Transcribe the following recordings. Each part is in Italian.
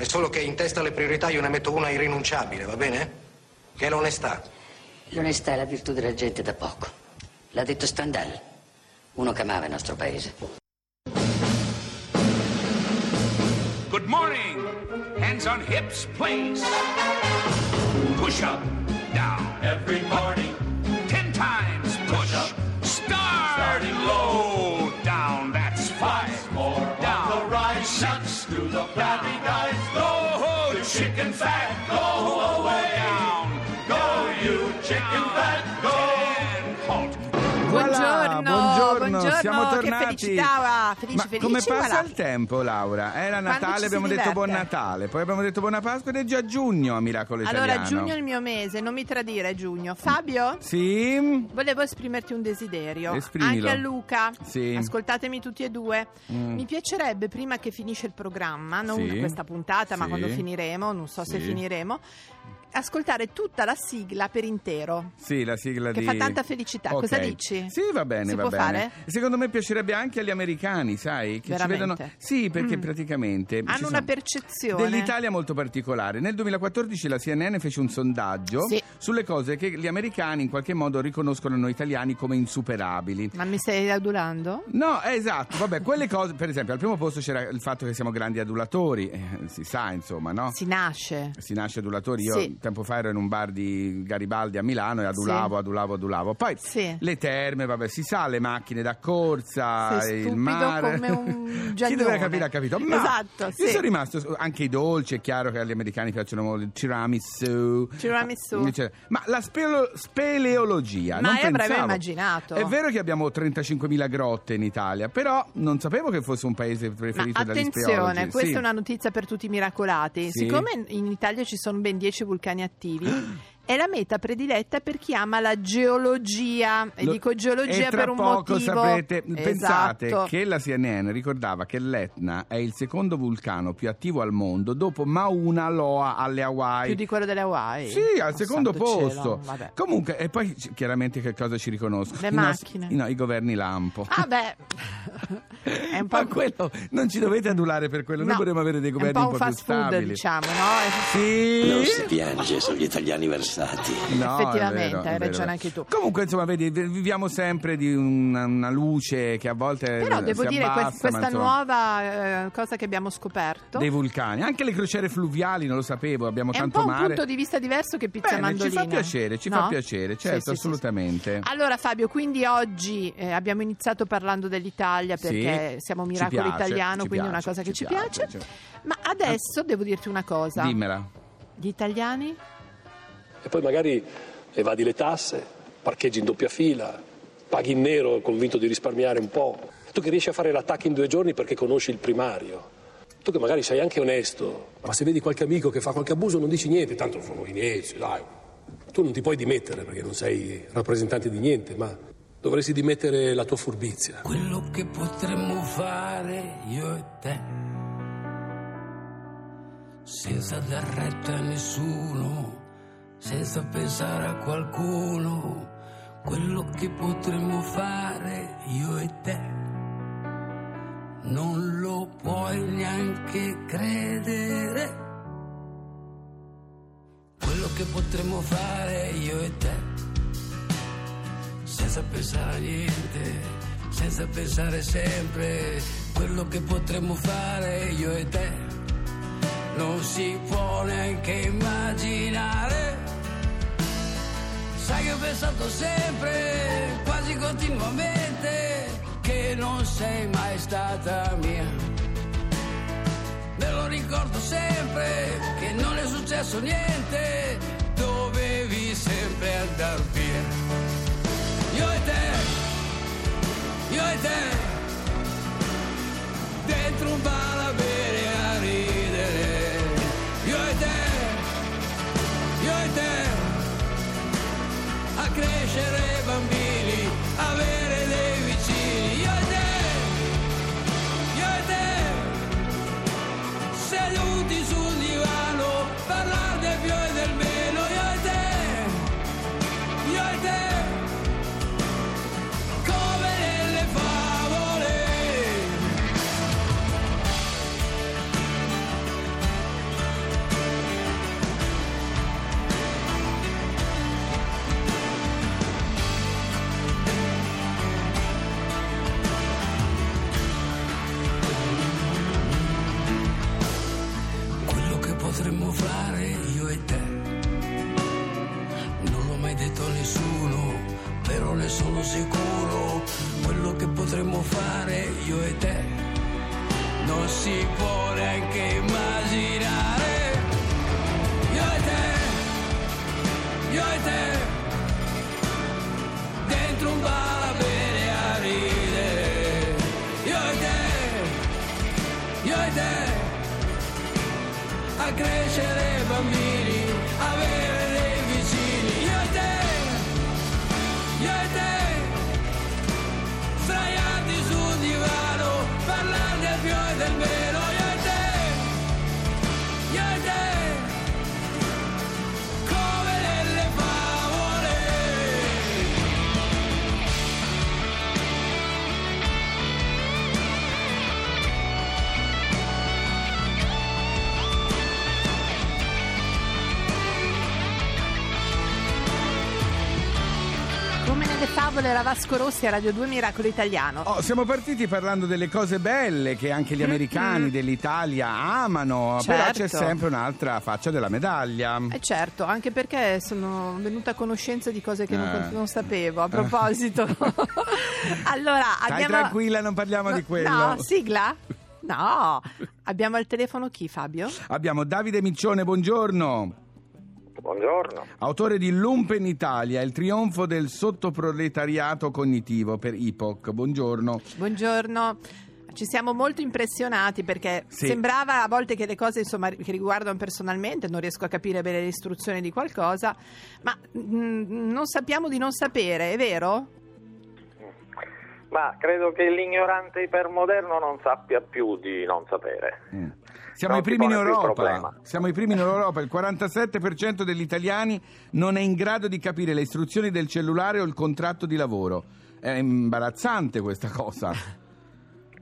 È solo che in testa alle priorità io ne metto una irrinunciabile, va bene? Che è l'onestà. L'onestà è la virtù della gente da poco. L'ha detto Stendhal, uno che amava il nostro paese. Good morning. Hands on hips, please. Push up, down. Every morning, Ten times push. up. Start. Starting low. Down. That's five. more Down. on the rise. Six. through the flabby guys. Siamo che tornati. felicità, felici, Ma felici, come passa voilà. il tempo, Laura? Era Quando Natale, abbiamo detto buon. Natale, poi abbiamo detto buona Pasqua ed è già giugno a Miracolo Allora, Italiano. giugno è il mio mese, non mi tradire giugno. Fabio? Sì? Volevo esprimerti un desiderio. Esprimilo. Anche a Luca. Sì. Ascoltatemi tutti e due. Mm. Mi piacerebbe prima che finisce il programma, non Sì. questa puntata, ma Sì. quando finiremo, non so se finiremo, ascoltare tutta la sigla per intero. Sì, la sigla Che di... fa tanta felicità. Ok. Cosa dici? Sì, va bene, Si va può bene. fare? Secondo me piacerebbe anche agli americani, sai? Che Veramente? ci vedono... Sì, perché Mm. praticamente... Hanno una percezione. Dell'Italia molto particolare. Nel 2014 la CNN fece un sondaggio Sì. sulle cose che gli americani in qualche modo riconoscono noi italiani come insuperabili. Ma mi stai adulando? No, esatto, vabbè, quelle cose, per esempio, al primo posto c'era il fatto che siamo grandi adulatori, eh, si sa, insomma, no? Si nasce. Si nasce adulatori, io Sì. Tempo fa ero in un bar di Garibaldi a Milano e adulavo, Sì. adulavo, adulavo. Poi Sì. le terme, vabbè, si sa, le macchine da corsa, il mare. come un Chi deve capire ha capito. Ma Esatto, io sì. sono rimasto, anche i dolci, è chiaro che agli americani piacciono molto il tiramisù. Tiramisù. Eccetera. Ma la spelo- speleologia, Mai non avrei pensavo. immaginato. È vero che abbiamo 35.000 grotte in Italia, però non sapevo che fosse un paese Ma preferito dagli attenzione, speologi. questa Sì. è una notizia per tutti i miracolati. Siccome in Italia ci sono ben 10 vulcani attivi, è la meta prediletta per chi ama la geologia. E Lo- dico geologia e per un poco motivo. saprete, pensate Esatto. che la CNN ricordava che l'Etna è il secondo vulcano più attivo al mondo dopo Mauna Loa alle Hawaii. Più di quello delle Hawaii. Sì, al Oh, secondo posto. cielo. Comunque, e poi chiaramente che cosa ci riconoscono? Le I nostri- macchine. i no, i governi lampo. Ah beh, è un po'... Ma quello non ci dovete adulare per quello, noi no, vorremmo avere dei è un governi po' un un po' più fast food, stabili. diciamo, no? Sì. Non si piange sugli italiani versati. No, Effettivamente, è vero, hai è ragione è vero. anche tu. Comunque, insomma, vedi, vi- viviamo sempre di una, una luce che a volte Però devo dire, abbassa, quest- questa ma, insomma, nuova eh, cosa che abbiamo scoperto dei vulcani, anche le crociere fluviali, non lo sapevo, abbiamo è un tanto po' un mare. punto di vista diverso che pizza Bene, ci mandolina. fa piacere, ci No? fa piacere, Sì, certo, sì, sì, sì. assolutamente. Allora Fabio, quindi oggi eh, abbiamo iniziato parlando dell'Italia perché Sì, siamo ci miracolo piace, italiano, ci quindi è una piace, cosa che ci ci piace. piace. Ma adesso devo dirti una cosa. Dimmela. Gli italiani? E poi magari evadi le tasse, parcheggi in doppia fila, paghi in nero convinto di risparmiare un po'. Tu che riesci a fare l'attacco in due giorni perché conosci il primario. Tu che magari sei anche onesto, ma se vedi qualche amico che fa qualche abuso non dici niente, tanto sono i miei, dai. Tu non ti puoi dimettere perché non sei rappresentante di niente, ma dovresti dimettere la tua furbizia. Quello che potremmo fare io e te, senza dar retta a nessuno, senza pensare a qualcuno. Quello che potremmo fare io e te, non lo puoi neanche credere. Quello che potremmo fare io e te senza pensare a niente, senza pensare sempre quello che potremmo fare io e te. Non si può neanche immaginare. Sai che ho pensato sempre, quasi continuamente, che non sei mai stata mia. Me lo ricordo sempre che non è successo niente, dovevi sempre andar via. Io e te, io e te, dentro un bar sono sicuro. Quello che potremmo fare io e te non si può neanche immaginare. Io e te, io e te, dentro un bar a bere a ridere. Io e te, io e te a crescere bambini, favole era Vasco Rossi a Radio 2 Miracolo Italiano. Oh, siamo partiti parlando delle cose belle che anche gli americani dell'Italia amano, però c'è Certo. sempre un'altra faccia della medaglia. Eh certo, anche perché sono venuta a conoscenza di cose che non, Eh. non sapevo. A proposito, allora Stai abbiamo. tranquilla, non parliamo di quello. No, sigla? No, abbiamo al telefono chi Fabio? Abbiamo Davide Miccione, buongiorno. Buongiorno. Autore di Lumpen Italia, il trionfo del sottoproletariato cognitivo per IPOC. Buongiorno. Buongiorno. Ci siamo molto impressionati perché Sì. sembrava a volte che le cose insomma, che riguardano personalmente, non riesco a capire bene le istruzioni di qualcosa, ma mm, non sappiamo di non sapere, è vero? Ma credo che l'ignorante ipermoderno non sappia più di non sapere. Mm. Siamo Non i primi in Europa. Siamo i primi in Europa. Il 47% degli italiani non è in grado di capire le istruzioni del cellulare o il contratto di lavoro. È imbarazzante questa cosa.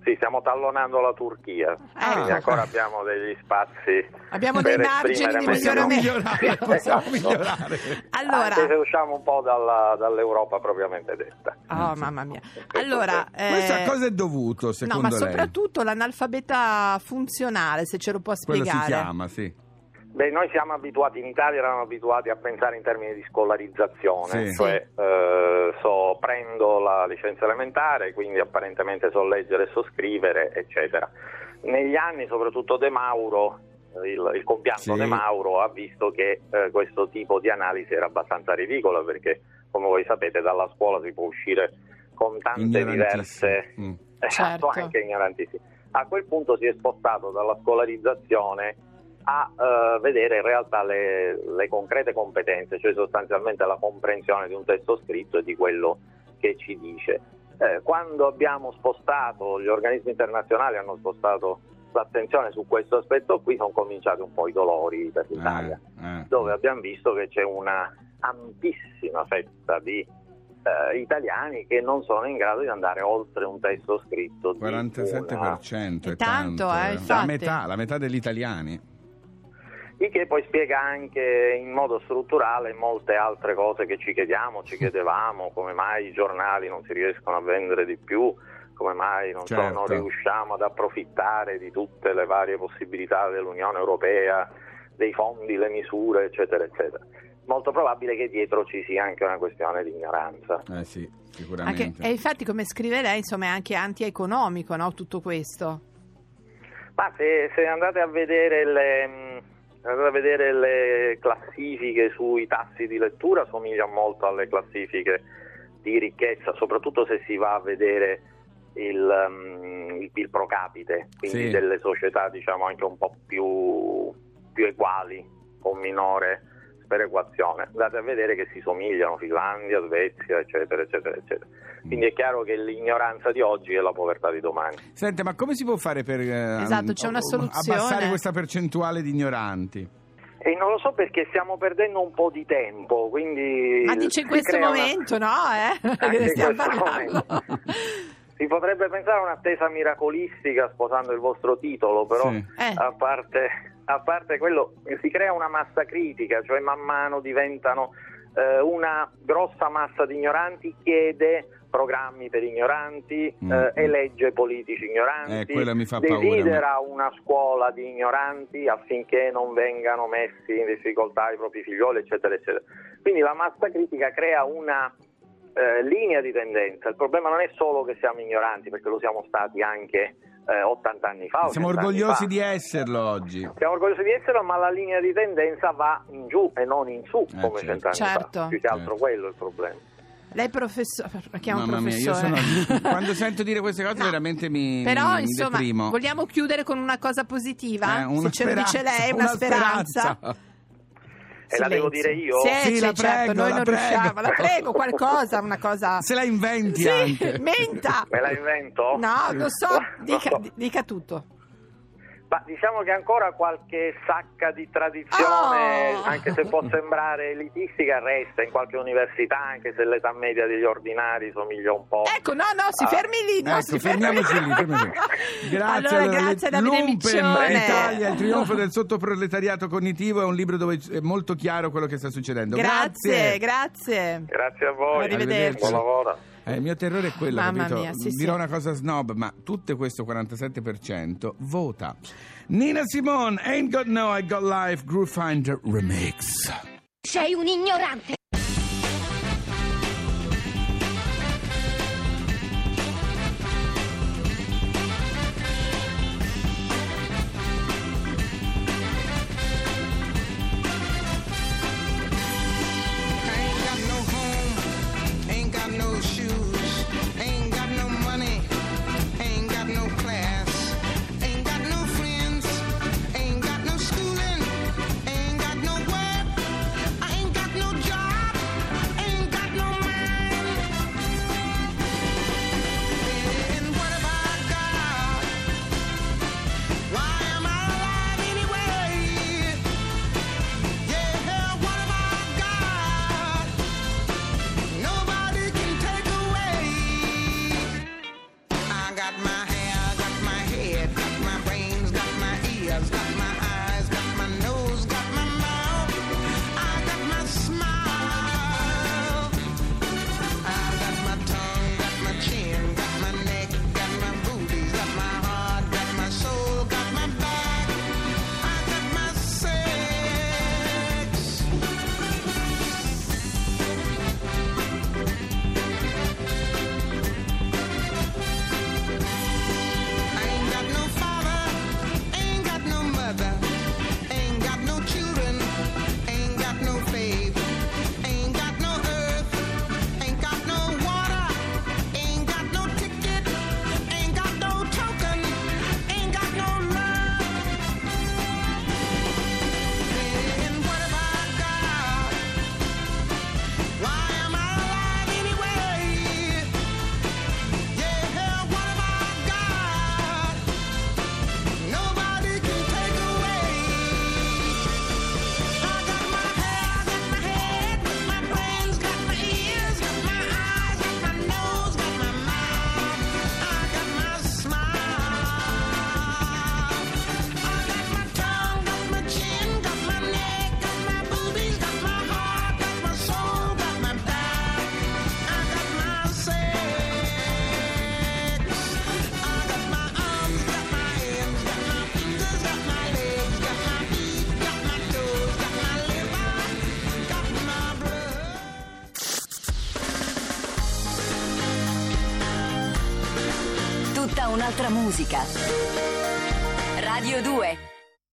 Sì, stiamo tallonando la Turchia, quindi ancora abbiamo degli spazi Abbiamo per dei margini di miglioramento. Possiamo Esatto. migliorare. Allora, Anche se usciamo un po' dalla- dall'Europa propriamente detta. oh mamma mia. Allora, Questo a eh, cosa è dovuto, no, secondo ma lei? soprattutto l'analfabeta funzionale, se ce lo può Quello spiegare. si chiama, sì. Beh, noi siamo abituati, in Italia eravamo abituati a pensare in termini di scolarizzazione, Sì. cioè eh, so, prendo la licenza elementare, quindi apparentemente so leggere e so scrivere, eccetera. Negli anni, soprattutto De Mauro, il, il compianto Sì. De Mauro, ha visto che eh, questo tipo di analisi era abbastanza ridicola perché, come voi sapete, dalla scuola si può uscire con tante diverse... Mm. Esatto, Certo. anche ignorantissimi. A quel punto si è spostato dalla scolarizzazione a eh, vedere in realtà le, le concrete competenze, cioè sostanzialmente la comprensione di un testo scritto e di quello che ci dice. Eh, quando abbiamo spostato, gli organismi internazionali hanno spostato l'attenzione su questo aspetto qui, sono cominciati un po' i dolori per l'Italia, Eh, eh. dove abbiamo visto che c'è una ampissima fetta di eh, italiani che non sono in grado di andare oltre un testo scritto di una 47% è, È tanto, eh, La infatti. metà, la metà degli italiani. Il che poi spiega anche in modo strutturale molte altre cose che ci chiediamo, ci chiedevamo, come mai i giornali non si riescono a vendere di più, come mai non, so, Certo. non riusciamo ad approfittare di tutte le varie possibilità dell'Unione Europea, dei fondi, le misure, eccetera, eccetera. Molto probabile che dietro ci sia anche una questione di ignoranza. Eh sì, Anche- sicuramente. e infatti, come scrive lei, insomma, è anche anti-economico, no? Tutto questo. Ma se, se andate a vedere le, mh, andate a vedere le classifiche sui tassi di lettura, somiglia molto alle classifiche di ricchezza, soprattutto se si va a vedere il, mh, il PIL pro capite, quindi Sì. delle società diciamo anche un po' più, più eguali, con minore sperequazione. Andate a vedere che si somigliano Finlandia, Svezia, eccetera, eccetera, eccetera. Quindi è chiaro che l'ignoranza di oggi è la povertà di domani. Sente, ma come si può fare per eh, Esatto, c'è una soluzione. abbassare questa percentuale di ignoranti? E non lo so perché stiamo perdendo un po' di tempo, quindi... Ma dice in questo crea una- momento, no? Eh? Anche Che ne stiamo parlando. momento. Si potrebbe pensare a un'attesa miracolistica sposando il vostro titolo, però Sì. Eh. a, parte, a parte quello si crea una massa critica, cioè man mano diventano eh, una grossa massa di ignoranti chiede programmi per ignoranti, Mm. eh, elegge politici ignoranti, Eh, quella mi fa paura, desidera una scuola di ignoranti affinché non vengano messi in difficoltà i propri figlioli, eccetera, eccetera. Quindi la massa critica crea una eh, linea di tendenza. Il problema non è solo che siamo ignoranti, perché lo siamo stati anche eh, 80 anni fa. Siamo 80 anni orgogliosi fa. di esserlo oggi. Siamo orgogliosi di esserlo, ma la linea di tendenza va in giù e non in su, Eh, come certo. cent'anni Certo. fa. Più che altro Certo. quello è il problema. Lei professore, chiamo Mamma mia, io professore. sono... quando sento dire queste cose No. veramente mi, Però mi insomma, deprimo. vogliamo chiudere con una cosa positiva? Eh, una Se ce lo dice speranza, lei, una, speranza. E la devo dire io? Sì, Sì, sì, la certo, prego, noi la non prego. riusciamo. La prego, qualcosa, una cosa. Se la inventi Sì, anche. menta. Me la invento? No, lo so, Lo dica, dica tutto. Ma diciamo che ancora qualche sacca di tradizione, Oh! anche se può sembrare elitistica, resta in qualche università, anche se l'età media degli ordinari somiglia un po'. Ecco, no, no, si Ah. fermi lì. No, Ecco, si fermi fermiamoci lì, fermiamoci lì. Grazie, allora, grazie a Davide Miccione. Italia, il trionfo del sottoproletariato cognitivo è un libro dove è molto chiaro quello che sta succedendo. Grazie, grazie. Grazie a voi. Arrivederci. Buon lavoro. Eh, il mio terrore è quello, Mamma capito? mia, sì, Dirò sì. una cosa snob, ma tutto questo 47% vota. Nina Simone, Ain't Got No, I Got Life, Groove Finder Remix. Sei un ignorante. Musica. Radio 2